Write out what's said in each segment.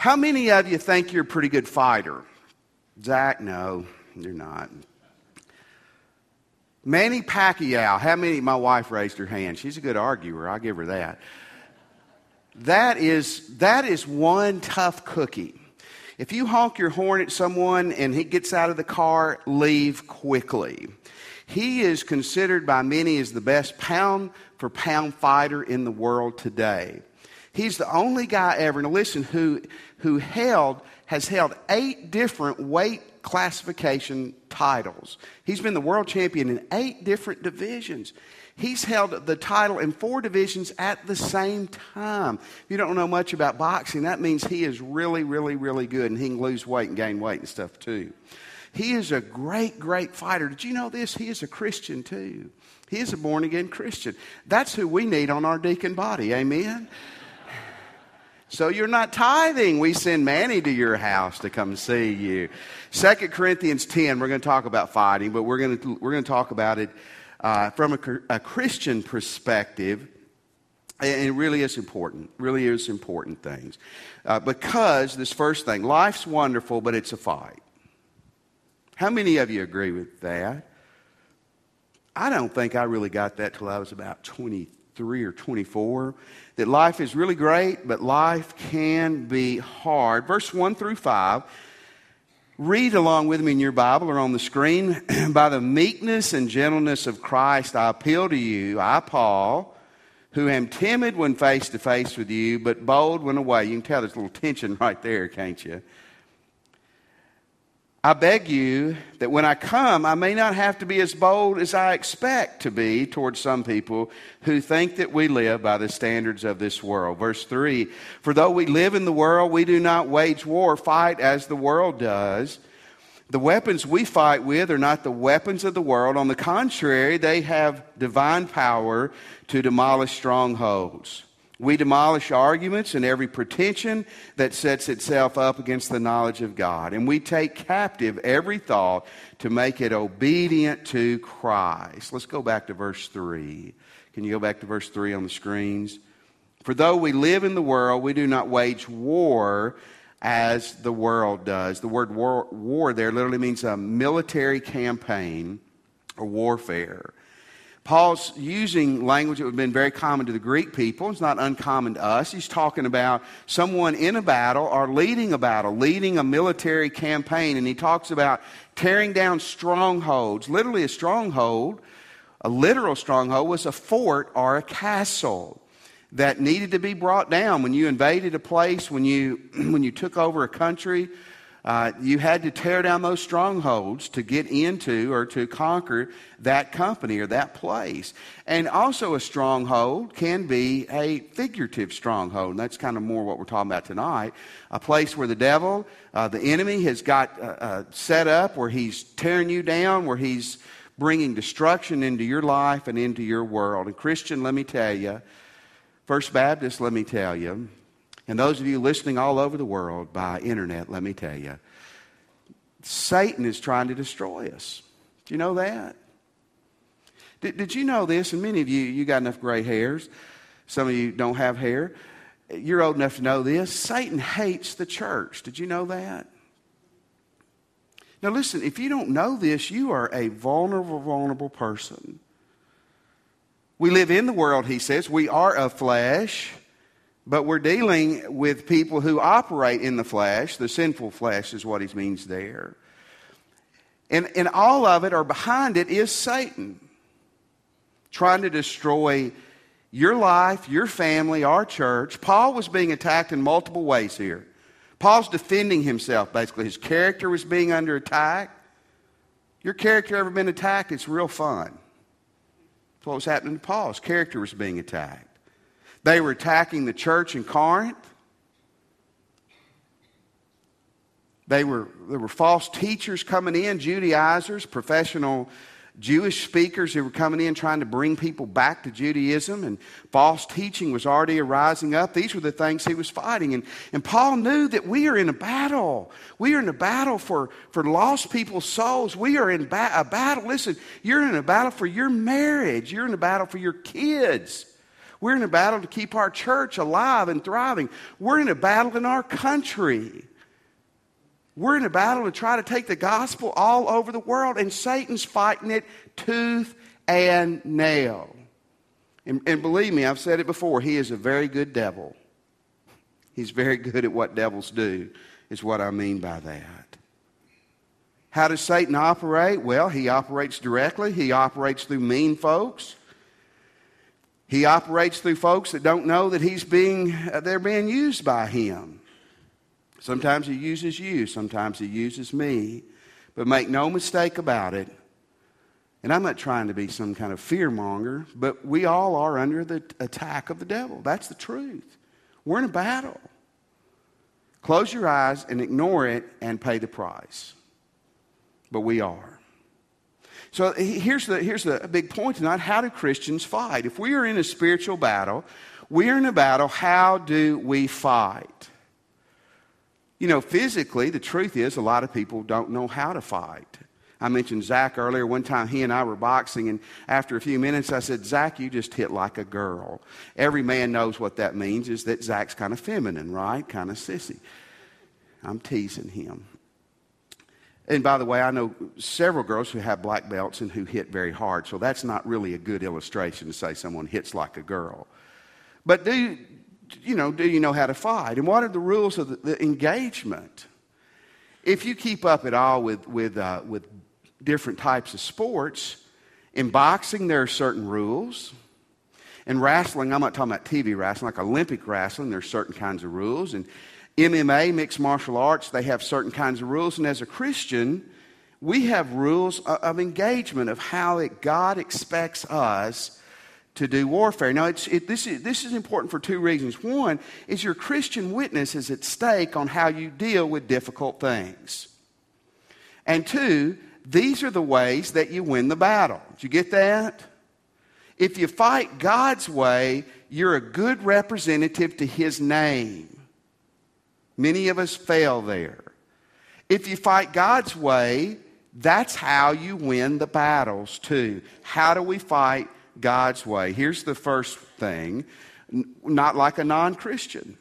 How many of you think you're a pretty good fighter? Zach, no, you're not. Manny Pacquiao, how many? My wife raised her hand. She's a good arguer. I'll give her that. That is, that is one tough cookie. If you honk your horn at someone and he gets out of the car, leave quickly. He is considered by many as the best pound for pound fighter in the world today. He's the only guy ever, now listen, who, who held, has held eight different weight classification titles. He's been the world champion in eight different divisions. He's held the title in four divisions at the same time. If you don't know much about boxing, that means he is really, really, really good, and he can lose weight and gain weight and stuff too. He is a great, great fighter. Did you know this? He is a Christian too. He is a born again Christian. That's who we need on our deacon body. Amen. So you're not tithing. We send Manny to your house to come see you. Second Corinthians 10, we're going to talk about fighting, but we're going to, we're going to talk about it uh, from a, a, Christian perspective, and it really is important. Really is important things. Uh, because this first thing, life's wonderful, but it's a fight. How many of you agree with that? I don't think I really got that till I was about 23 or 24. That life is really great, but life can be hard. Verse 1 through 5 Read along with me in your Bible or on the screen. By the meekness and gentleness of Christ, I appeal to you, I, Paul, who am timid when face to face with you, but bold when away. You can tell there's a little tension right there, can't you? I beg you that when I come, I may not have to be as bold as I expect to be towards some people who think that we live by the standards of this world. Verse 3 For though we live in the world, we do not wage war, fight as the world does. The weapons we fight with are not the weapons of the world. On the contrary, they have divine power to demolish strongholds. We demolish arguments and every pretension that sets itself up against the knowledge of God. And we take captive every thought to make it obedient to Christ. Let's go back to verse 3. Can you go back to verse 3 on the screens? For though we live in the world, we do not wage war as the world does. The word war, war there literally means a military campaign or warfare. Paul's using language that would have been very common to the Greek people. It's not uncommon to us. He's talking about someone in a battle or leading a battle, leading a military campaign. And he talks about tearing down strongholds. Literally, a stronghold, a literal stronghold, was a fort or a castle that needed to be brought down. When you invaded a place, when you, when you took over a country, uh, you had to tear down those strongholds to get into or to conquer that company or that place. And also, a stronghold can be a figurative stronghold. And that's kind of more what we're talking about tonight. A place where the devil, uh, the enemy, has got uh, uh set up, where he's tearing you down, where he's bringing destruction into your life and into your world. And, Christian, let me tell you, First Baptist, let me tell you, and those of you listening all over the world by internet, let me tell you, Satan is trying to destroy us. Do you know that? Did, did you know this? And many of you, you got enough gray hairs. Some of you don't have hair. You're old enough to know this. Satan hates the church. Did you know that? Now, listen, if you don't know this, you are a vulnerable, vulnerable person. We live in the world, he says. We are of flesh. But we're dealing with people who operate in the flesh. The sinful flesh is what he means there. And, and all of it, or behind it, is Satan trying to destroy your life, your family, our church. Paul was being attacked in multiple ways here. Paul's defending himself, basically. His character was being under attack. Your character ever been attacked? It's real fun. That's what was happening to Paul. His character was being attacked. They were attacking the church in Corinth. They were, there were false teachers coming in, Judaizers, professional Jewish speakers who were coming in trying to bring people back to Judaism, and false teaching was already arising up. These were the things he was fighting. And, and Paul knew that we are in a battle. We are in a battle for, for lost people's souls. We are in ba- a battle. Listen, you're in a battle for your marriage, you're in a battle for your kids. We're in a battle to keep our church alive and thriving. We're in a battle in our country. We're in a battle to try to take the gospel all over the world, and Satan's fighting it tooth and nail. And, and, believe me, I've said it before, he is a very good devil. He's very good at what devils do, is what I mean by that. How does Satan operate? Well, he operates directly, he operates through mean folks. He operates through folks that don't know that he's being, uh, they're being used by him. Sometimes he uses you, sometimes he uses me. But make no mistake about it, and I'm not trying to be some kind of fear monger, but we all are under the attack of the devil. That's the truth. We're in a battle. Close your eyes and ignore it and pay the price. But we are. So here's the, here's the big point tonight. How do Christians fight? If we are in a spiritual battle, we're in a battle, how do we fight? You know, physically, the truth is a lot of people don't know how to fight. I mentioned Zach earlier. One time he and I were boxing, and after a few minutes, I said, Zach, you just hit like a girl. Every man knows what that means is that Zach's kind of feminine, right? Kind of sissy. I'm teasing him. And by the way, I know several girls who have black belts and who hit very hard, so that's not really a good illustration to say someone hits like a girl. But do you, know, do you know how to fight? And what are the rules of the, the engagement? If you keep up at all with, with, uh, with different types of sports. In boxing, there are certain rules. In wrestling, I'm not talking about TV wrestling, like Olympic wrestling, there are certain kinds of rules. And MMA, mixed martial arts, they have certain kinds of rules. And as a Christian, we have rules of engagement of how it, God expects us to do warfare. Now, it, this, is, this is important for two reasons. One is your Christian witness is at stake on how you deal with difficult things. And two, these are the ways that you win the battle. Did you get that? If you fight God's way, you're a good representative to His name. Many of us fail there. If you fight God's way, that's how you win the battles too. How do we fight God's way? Here's the first thing not like a non Christian.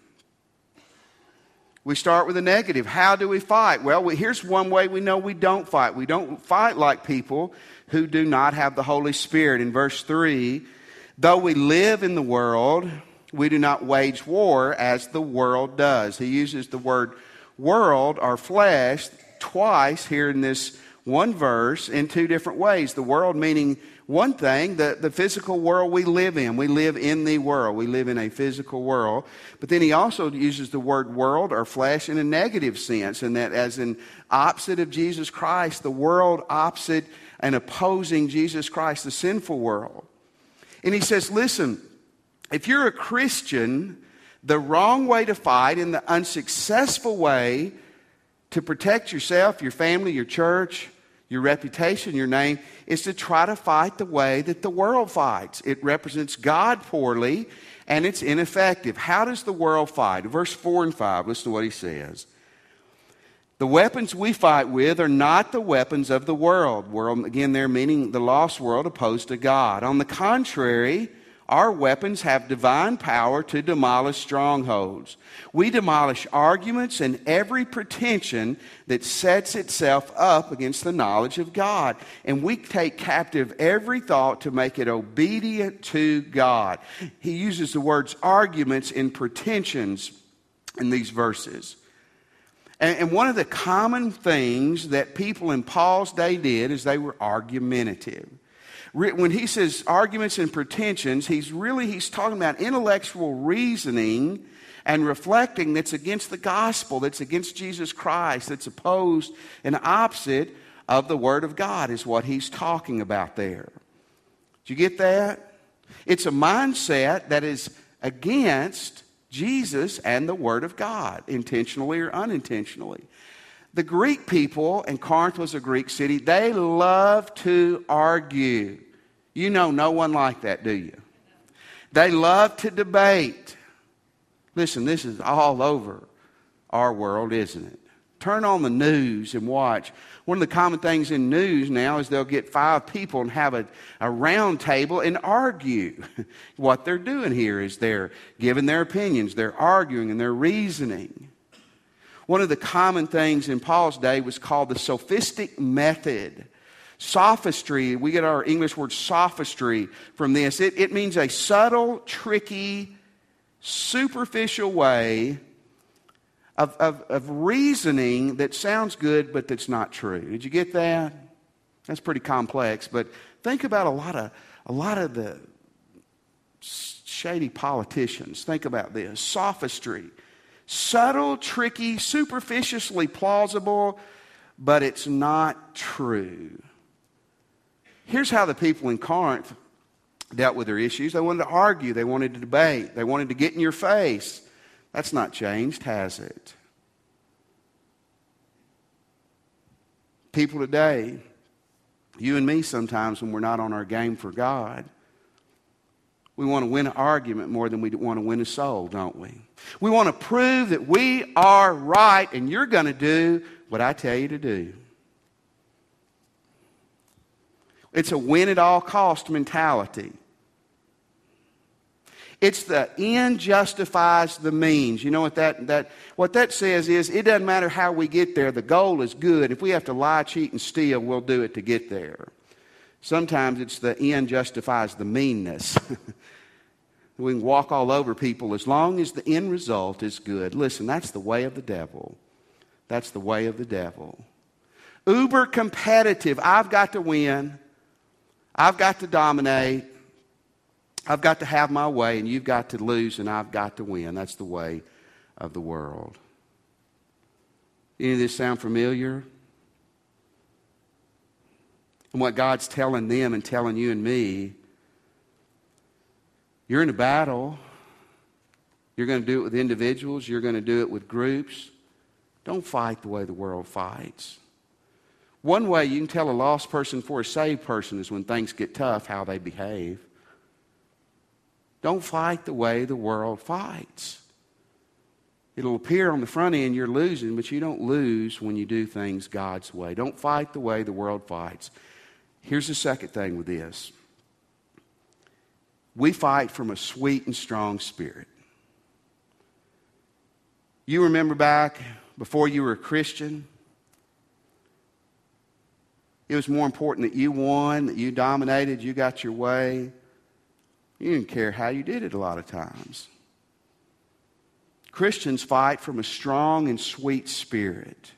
We start with a negative. How do we fight? Well, we, here's one way we know we don't fight. We don't fight like people who do not have the Holy Spirit. In verse 3, though we live in the world, we do not wage war as the world does. He uses the word world or flesh twice here in this one verse in two different ways. The world meaning one thing, the, the physical world we live in. We live in the world. We live in a physical world. But then he also uses the word world or flesh in a negative sense, and that as an opposite of Jesus Christ, the world opposite and opposing Jesus Christ, the sinful world. And he says, listen, if you're a Christian, the wrong way to fight and the unsuccessful way to protect yourself, your family, your church, your reputation, your name, is to try to fight the way that the world fights. It represents God poorly and it's ineffective. How does the world fight? Verse 4 and 5, listen to what he says. The weapons we fight with are not the weapons of the world. World, again, they're meaning the lost world opposed to God. On the contrary, our weapons have divine power to demolish strongholds. We demolish arguments and every pretension that sets itself up against the knowledge of God. And we take captive every thought to make it obedient to God. He uses the words arguments and pretensions in these verses. And, one of the common things that people in Paul's day did is they were argumentative when he says arguments and pretensions, he's really he's talking about intellectual reasoning and reflecting that's against the gospel, that's against Jesus Christ, that's opposed and opposite of the Word of God, is what he's talking about there. Do you get that? It's a mindset that is against Jesus and the Word of God, intentionally or unintentionally. The Greek people, and Corinth was a Greek city, they love to argue. You know no one like that, do you? They love to debate. Listen, this is all over our world, isn't it? Turn on the news and watch. One of the common things in news now is they'll get five people and have a, a round table and argue. what they're doing here is they're giving their opinions, they're arguing, and they're reasoning. One of the common things in Paul's day was called the sophistic method. Sophistry, we get our English word sophistry from this. It, it means a subtle, tricky, superficial way of, of, of reasoning that sounds good but that's not true. Did you get that? That's pretty complex, but think about a lot of, a lot of the shady politicians. Think about this sophistry. Subtle, tricky, superficially plausible, but it's not true. Here's how the people in Corinth dealt with their issues they wanted to argue, they wanted to debate, they wanted to get in your face. That's not changed, has it? People today, you and me sometimes when we're not on our game for God, we want to win an argument more than we want to win a soul, don't we? We want to prove that we are right and you're going to do what I tell you to do. It's a win at all cost mentality. It's the end justifies the means. You know what that, that, what that says is it doesn't matter how we get there, the goal is good. If we have to lie, cheat, and steal, we'll do it to get there. Sometimes it's the end justifies the meanness. we can walk all over people as long as the end result is good. Listen, that's the way of the devil. That's the way of the devil. Uber competitive. I've got to win. I've got to dominate. I've got to have my way, and you've got to lose, and I've got to win. That's the way of the world. Any of this sound familiar? And what God's telling them and telling you and me you're in a battle. You're going to do it with individuals, you're going to do it with groups. Don't fight the way the world fights. One way you can tell a lost person for a saved person is when things get tough, how they behave. Don't fight the way the world fights. It'll appear on the front end you're losing, but you don't lose when you do things God's way. Don't fight the way the world fights. Here's the second thing with this we fight from a sweet and strong spirit. You remember back before you were a Christian, it was more important that you won, that you dominated, you got your way. You didn't care how you did it a lot of times. Christians fight from a strong and sweet spirit.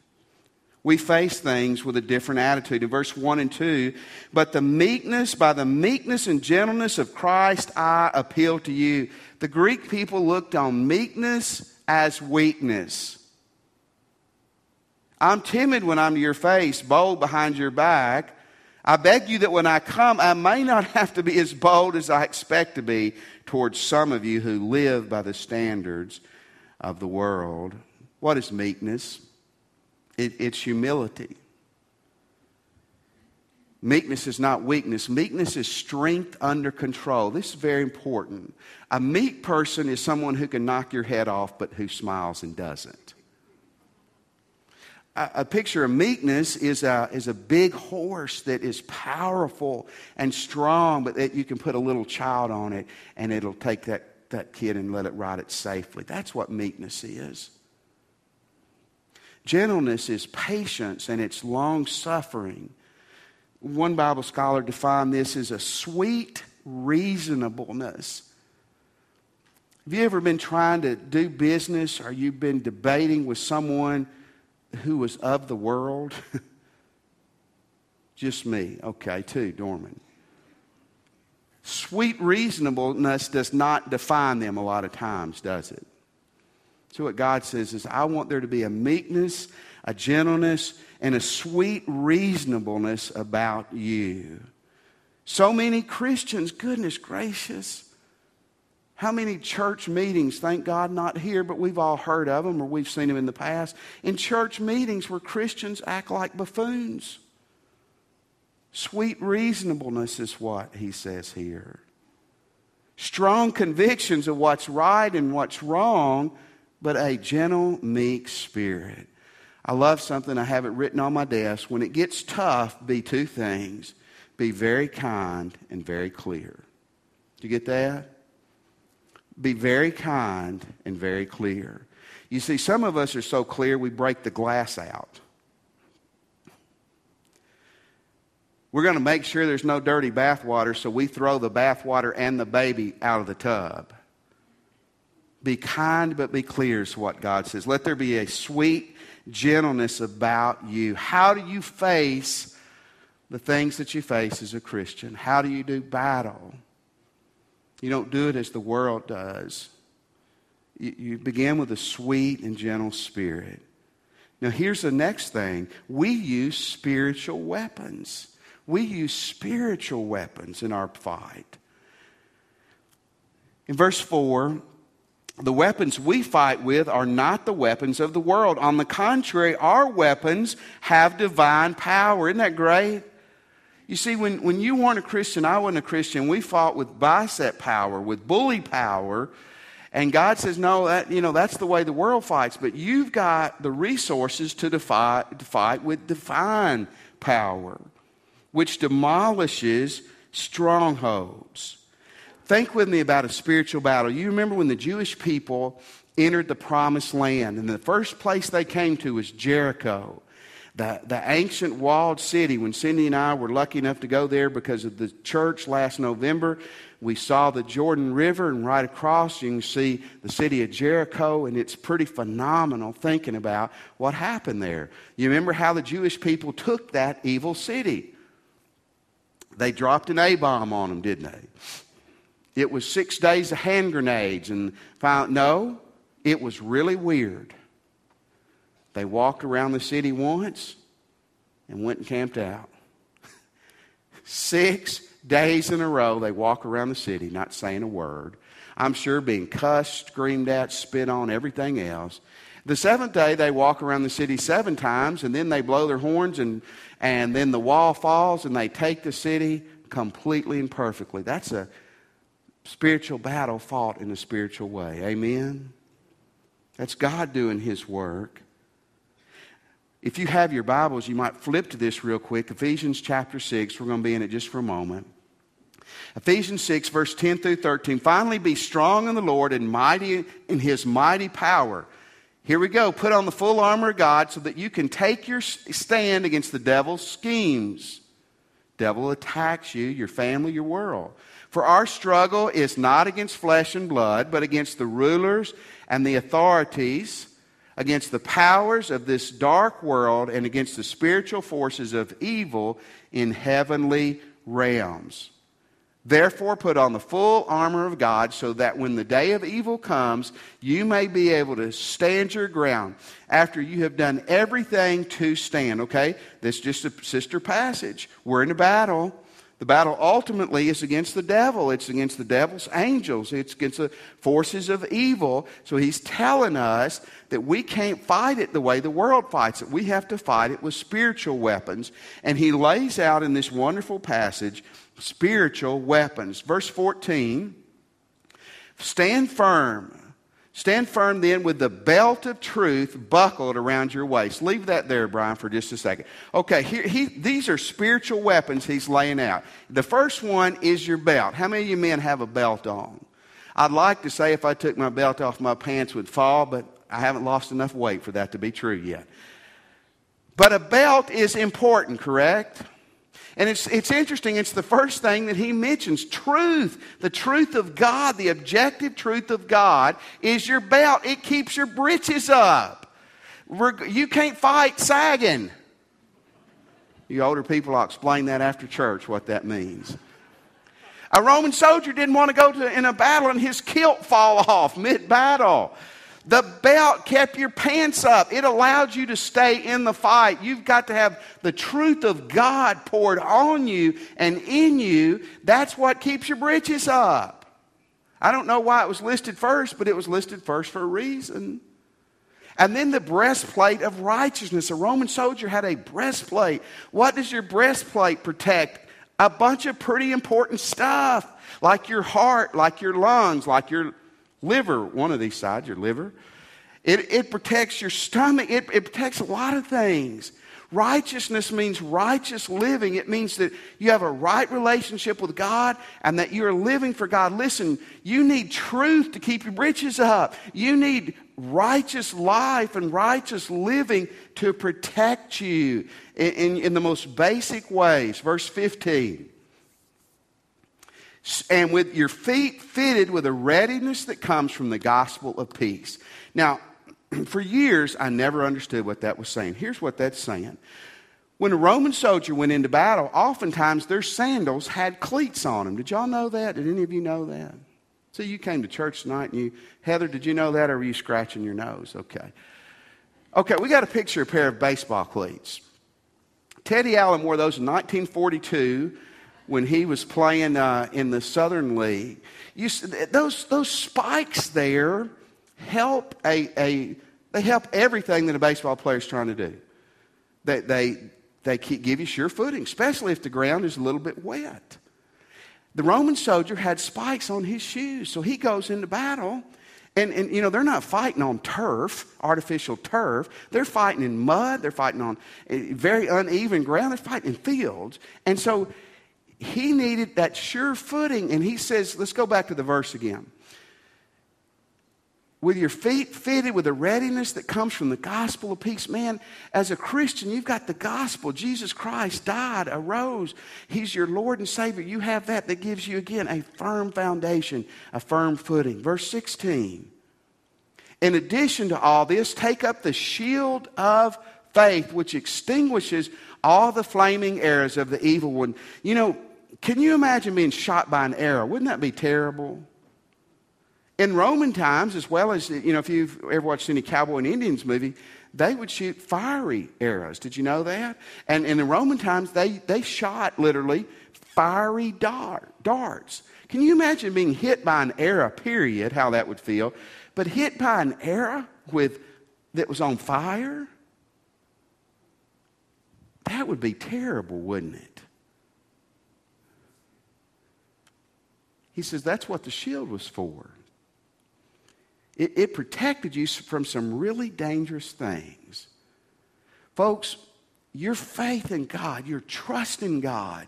We face things with a different attitude. In verse 1 and 2, but the meekness, by the meekness and gentleness of Christ, I appeal to you. The Greek people looked on meekness as weakness. I'm timid when I'm to your face, bold behind your back. I beg you that when I come, I may not have to be as bold as I expect to be towards some of you who live by the standards of the world. What is meekness? It, it's humility. Meekness is not weakness. Meekness is strength under control. This is very important. A meek person is someone who can knock your head off, but who smiles and doesn't a picture of meekness is a, is a big horse that is powerful and strong, but that you can put a little child on it and it'll take that, that kid and let it ride it safely. That's what meekness is. Gentleness is patience and it's long suffering. One Bible scholar defined this as a sweet reasonableness. Have you ever been trying to do business or you've been debating with someone? who was of the world? Just me. Okay, too, Dorman. Sweet reasonableness does not define them a lot of times, does it? So, what God says is, I want there to be a meekness, a gentleness, and a sweet reasonableness about you. So many Christians, goodness gracious, how many church meetings, thank God not here, but we've all heard of them or we've seen them in the past, in church meetings where Christians act like buffoons? Sweet reasonableness is what he says here. Strong convictions of what's right and what's wrong, but a gentle, meek spirit. I love something, I have it written on my desk. When it gets tough, be two things be very kind and very clear. Do you get that? Be very kind and very clear. You see, some of us are so clear we break the glass out. We're going to make sure there's no dirty bathwater, so we throw the bathwater and the baby out of the tub. Be kind, but be clear, is what God says. Let there be a sweet gentleness about you. How do you face the things that you face as a Christian? How do you do battle? You don't do it as the world does. You, you begin with a sweet and gentle spirit. Now, here's the next thing we use spiritual weapons. We use spiritual weapons in our fight. In verse 4, the weapons we fight with are not the weapons of the world. On the contrary, our weapons have divine power. Isn't that great? You see, when, when you weren't a Christian, I wasn't a Christian, we fought with bicep power, with bully power. And God says, no, that, you know, that's the way the world fights. But you've got the resources to, defy, to fight with divine power, which demolishes strongholds. Think with me about a spiritual battle. You remember when the Jewish people entered the promised land, and the first place they came to was Jericho. The, the ancient walled city, when Cindy and I were lucky enough to go there because of the church last November, we saw the Jordan River, and right across you can see the city of Jericho, and it's pretty phenomenal thinking about what happened there. You remember how the Jewish people took that evil city? They dropped an A bomb on them, didn't they? It was six days of hand grenades and found no, it was really weird. They walked around the city once and went and camped out. Six days in a row, they walk around the city, not saying a word. I'm sure being cussed, screamed at, spit on, everything else. The seventh day, they walk around the city seven times, and then they blow their horns, and, and then the wall falls, and they take the city completely and perfectly. That's a spiritual battle fought in a spiritual way. Amen? That's God doing His work. If you have your Bibles, you might flip to this real quick. Ephesians chapter 6. We're going to be in it just for a moment. Ephesians 6, verse 10 through 13. Finally, be strong in the Lord and mighty in his mighty power. Here we go. Put on the full armor of God so that you can take your stand against the devil's schemes. Devil attacks you, your family, your world. For our struggle is not against flesh and blood, but against the rulers and the authorities, against the powers of this dark world, and against the spiritual forces of evil in heavenly realms. Therefore, put on the full armor of God so that when the day of evil comes, you may be able to stand your ground after you have done everything to stand. Okay? This is just a sister passage. We're in a battle. The battle ultimately is against the devil. It's against the devil's angels. It's against the forces of evil. So he's telling us that we can't fight it the way the world fights it. We have to fight it with spiritual weapons. And he lays out in this wonderful passage spiritual weapons. Verse 14 Stand firm Stand firm then with the belt of truth buckled around your waist. Leave that there, Brian, for just a second. Okay, here, he, these are spiritual weapons he's laying out. The first one is your belt. How many of you men have a belt on? I'd like to say if I took my belt off, my pants would fall, but I haven't lost enough weight for that to be true yet. But a belt is important, correct? And it's, it's interesting, it's the first thing that he mentions truth. The truth of God, the objective truth of God, is your belt. It keeps your britches up. You can't fight sagging. You older people, I'll explain that after church what that means. A Roman soldier didn't want to go to, in a battle and his kilt fall off mid battle. The belt kept your pants up. It allowed you to stay in the fight. You've got to have the truth of God poured on you and in you. That's what keeps your britches up. I don't know why it was listed first, but it was listed first for a reason. And then the breastplate of righteousness. A Roman soldier had a breastplate. What does your breastplate protect? A bunch of pretty important stuff, like your heart, like your lungs, like your liver, one of these sides, your liver. It, it protects your stomach. It, it protects a lot of things. Righteousness means righteous living. It means that you have a right relationship with God and that you're living for God. Listen, you need truth to keep your britches up. You need righteous life and righteous living to protect you in, in, in the most basic ways. Verse 15 and with your feet fitted with a readiness that comes from the gospel of peace. Now, for years, I never understood what that was saying. Here's what that's saying. When a Roman soldier went into battle, oftentimes their sandals had cleats on them. Did y'all know that? Did any of you know that? See, you came to church tonight and you, Heather, did you know that or were you scratching your nose? Okay. Okay, we got a picture of a pair of baseball cleats. Teddy Allen wore those in 1942 when he was playing uh, in the Southern League. You, those, those spikes there help a, a they help everything that a baseball player is trying to do. They, they, they give you sure footing, especially if the ground is a little bit wet. The Roman soldier had spikes on his shoes, so he goes into battle. And, and, you know, they're not fighting on turf, artificial turf. They're fighting in mud. They're fighting on eh, very uneven ground. They're fighting in fields. And so he needed that sure footing. And he says, let's go back to the verse again with your feet fitted with a readiness that comes from the gospel of peace. Man, as a Christian, you've got the gospel. Jesus Christ died, arose. He's your Lord and Savior. You have that that gives you, again, a firm foundation, a firm footing. Verse 16. In addition to all this, take up the shield of faith, which extinguishes all the flaming arrows of the evil one. You know, can you imagine being shot by an arrow? Wouldn't that be terrible? In Roman times, as well as, you know, if you've ever watched any Cowboy and Indians movie, they would shoot fiery arrows. Did you know that? And, in the Roman times, they, they shot literally fiery dart, darts. Can you imagine being hit by an arrow, period, how that would feel? But hit by an arrow with, that was on fire? That would be terrible, wouldn't it? He says that's what the shield was for. It, it protected you from some really dangerous things. Folks, your faith in God, your trust in God,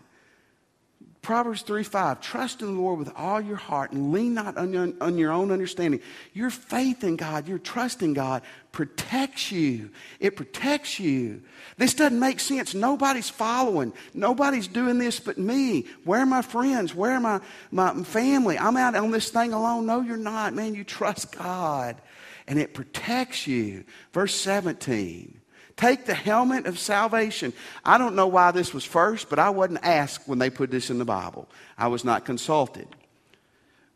Proverbs 3 5, trust in the Lord with all your heart and lean not on your, on your own understanding. Your faith in God, your trust in God protects you. It protects you. This doesn't make sense. Nobody's following. Nobody's doing this but me. Where are my friends? Where are my, my family? I'm out on this thing alone. No, you're not. Man, you trust God. And it protects you. Verse 17. Take the helmet of salvation. I don't know why this was first, but I wasn't asked when they put this in the Bible. I was not consulted.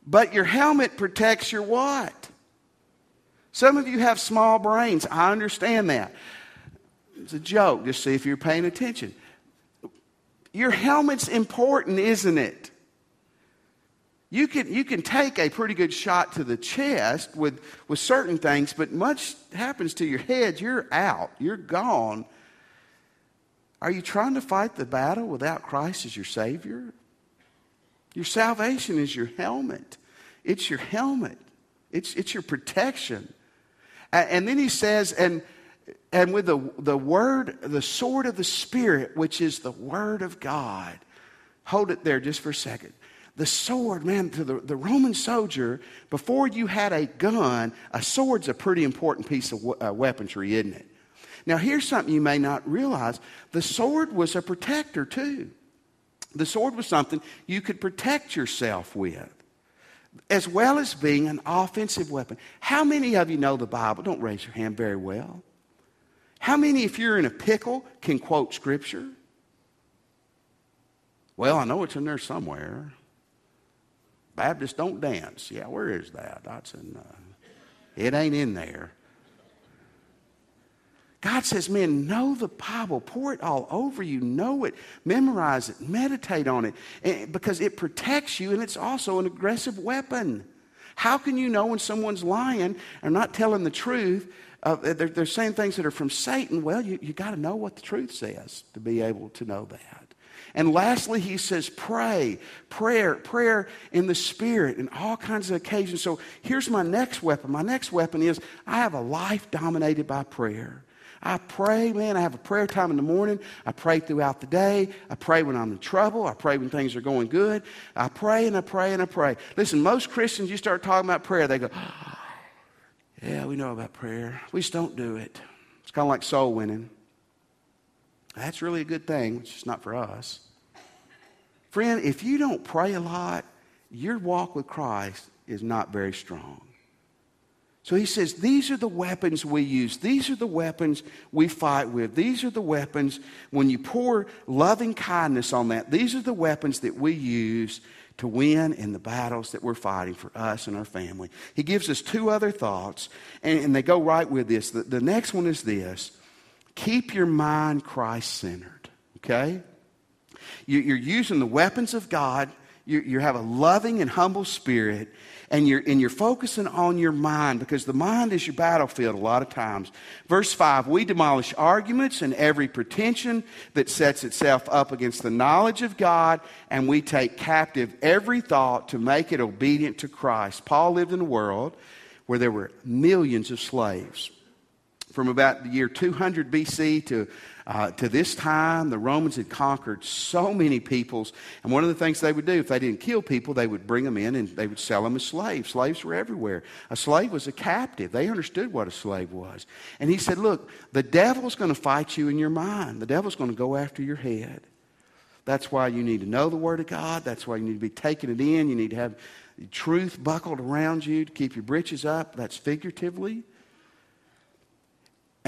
But your helmet protects your what? Some of you have small brains. I understand that. It's a joke. Just see if you're paying attention. Your helmet's important, isn't it? You can, you can take a pretty good shot to the chest with, with certain things, but much happens to your head, you're out, you're gone. Are you trying to fight the battle without Christ as your Savior? Your salvation is your helmet. It's your helmet. It's, it's your protection. And, then he says, and, and with the, the word, the sword of the Spirit, which is the word of God. Hold it there just for a second the sword, man, to the, the Roman soldier, before you had a gun, a sword's a pretty important piece of uh, weaponry, isn't it? Now, here's something you may not realize the sword was a protector, too. The sword was something you could protect yourself with, as well as being an offensive weapon. How many of you know the Bible? Don't raise your hand very well. How many, if you're in a pickle, can quote Scripture? Well, I know it's in there somewhere. Baptists don't dance. Yeah, where is that? That's in, uh, it ain't in there. God says, men, know the Bible, pour it all over you, know it, memorize it, meditate on it, eh, because it protects you and it's also an aggressive weapon. How can you know when someone's lying or not telling the truth? Uh, they're, they're, saying things that are from Satan. Well, you, you got to know what the truth says to be able to know that. And lastly, he says, pray, prayer, prayer in the Spirit, in all kinds of occasions. So here's my next weapon. My next weapon is I have a life dominated by prayer. I pray, man. I have a prayer time in the morning. I pray throughout the day. I pray when I'm in trouble. I pray when things are going good. I pray and I pray and I pray. Listen, most Christians, you start talking about prayer, they go, ah, yeah, we know about prayer. We just don't do it. It's kind of like soul winning. That's really a good thing, it's just not for us. Friend, if you don't pray a lot, your walk with Christ is not very strong. So he says, These are the weapons we use. These are the weapons we fight with. These are the weapons, when you pour loving kindness on that, these are the weapons that we use to win in the battles that we're fighting for us and our family. He gives us two other thoughts, and, and they go right with this. The, the next one is this keep your mind Christ centered, okay? You, you're using the weapons of God, you, you have a loving and humble spirit and you're, and you're focusing on your mind because the mind is your battlefield a lot of times. Verse 5 We demolish arguments and every pretension that sets itself up against the knowledge of God, and we take captive every thought to make it obedient to Christ. Paul lived in a world where there were millions of slaves. From about the year 200 BC to uh, to this time, the Romans had conquered so many peoples. And one of the things they would do, if they didn't kill people, they would bring them in and they would sell them as slaves. Slaves were everywhere. A slave was a captive. They understood what a slave was. And he said, Look, the devil's going to fight you in your mind, the devil's going to go after your head. That's why you need to know the Word of God. That's why you need to be taking it in. You need to have truth buckled around you to keep your britches up. That's figuratively.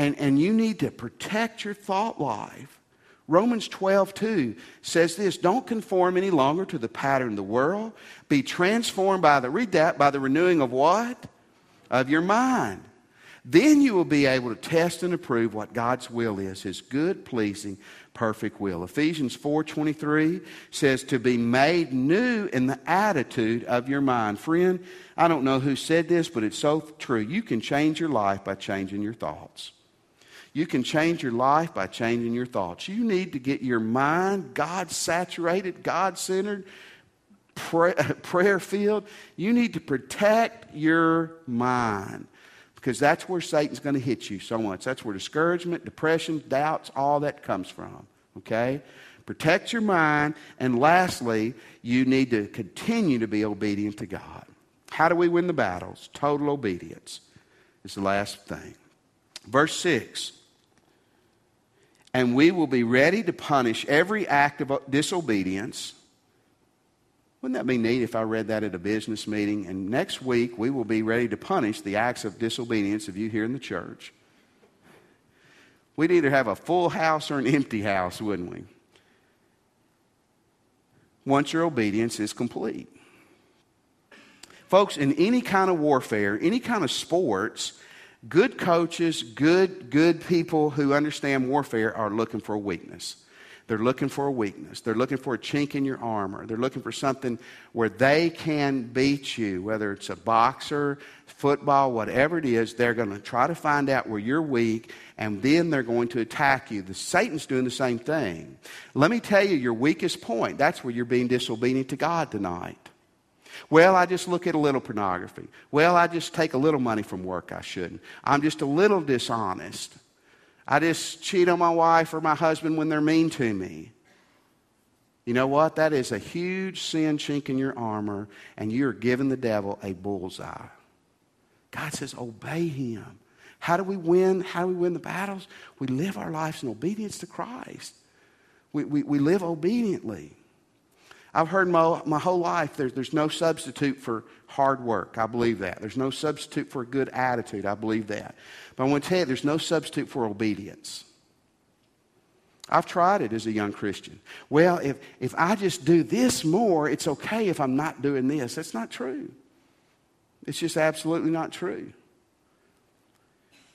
And, and you need to protect your thought life. Romans 12, 2 says this Don't conform any longer to the pattern of the world. Be transformed by the, read that, by the renewing of what? Of your mind. Then you will be able to test and approve what God's will is, his good, pleasing, perfect will. Ephesians 4:23 says to be made new in the attitude of your mind. Friend, I don't know who said this, but it's so true. You can change your life by changing your thoughts. You can change your life by changing your thoughts. You need to get your mind God saturated, God centered, prayer filled. You need to protect your mind because that's where Satan's going to hit you so much. That's where discouragement, depression, doubts, all that comes from. Okay? Protect your mind. And lastly, you need to continue to be obedient to God. How do we win the battles? Total obedience is the last thing. Verse 6 and we will be ready to punish every act of disobedience. Wouldn't that be neat if I read that at a business meeting? And next week, we will be ready to punish the acts of disobedience of you here in the church. We'd either have a full house or an empty house, wouldn't we? Once your obedience is complete. Folks, in any kind of warfare, any kind of sports, Good coaches, good, good people who understand warfare are looking for a weakness. They're looking for a weakness. They're looking for a chink in your armor. They're looking for something where they can beat you, whether it's a boxer, football, whatever it is. They're going to try to find out where you're weak, and then they're going to attack you. The Satan's doing the same thing. Let me tell you your weakest point. That's where you're being disobedient to God tonight. Well, I just look at a little pornography. Well, I just take a little money from work I shouldn't. I'm just a little dishonest. I just cheat on my wife or my husband when they're mean to me. You know what? That is a huge sin chink in your armor, and you're giving the devil a bullseye. God says, obey him. How do we win? How do we win the battles? We live our lives in obedience to Christ. We, we, we live obediently. I've heard my, my whole life there's, there's no substitute for hard work. I believe that. There's no substitute for a good attitude. I believe that. But I want to tell you, there's no substitute for obedience. I've tried it as a young Christian. Well, if, if I just do this more, it's okay if I'm not doing this. That's not true. It's just absolutely not true.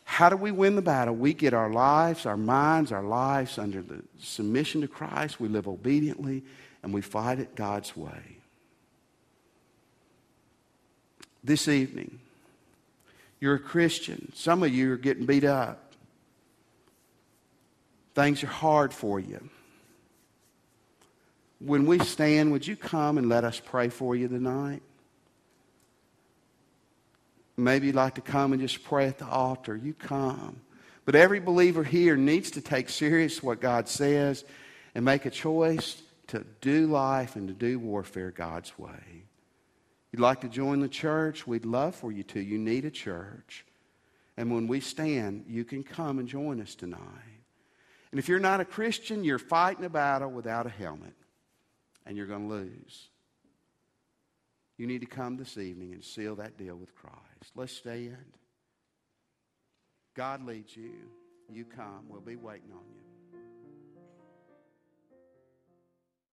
How do we win the battle? We get our lives, our minds, our lives under the submission to Christ. We live obediently and we fight it God's way. This evening, you're a Christian. Some of you are getting beat up. Things are hard for you. when we stand, would you come and let us pray for you tonight? Maybe you'd like to come and just pray at the altar. You come. But every believer here needs to take serious what God says and make a choice to do life and to do warfare God's way. You'd like to join the church? We'd love for you to. You need a church. And when we stand, you can come and join us tonight. And if you're not a Christian, you're fighting a battle without a helmet, and you're going to lose. You need to come this evening and seal that deal with Christ. Let's stand. God leads you. You come. We'll be waiting on you.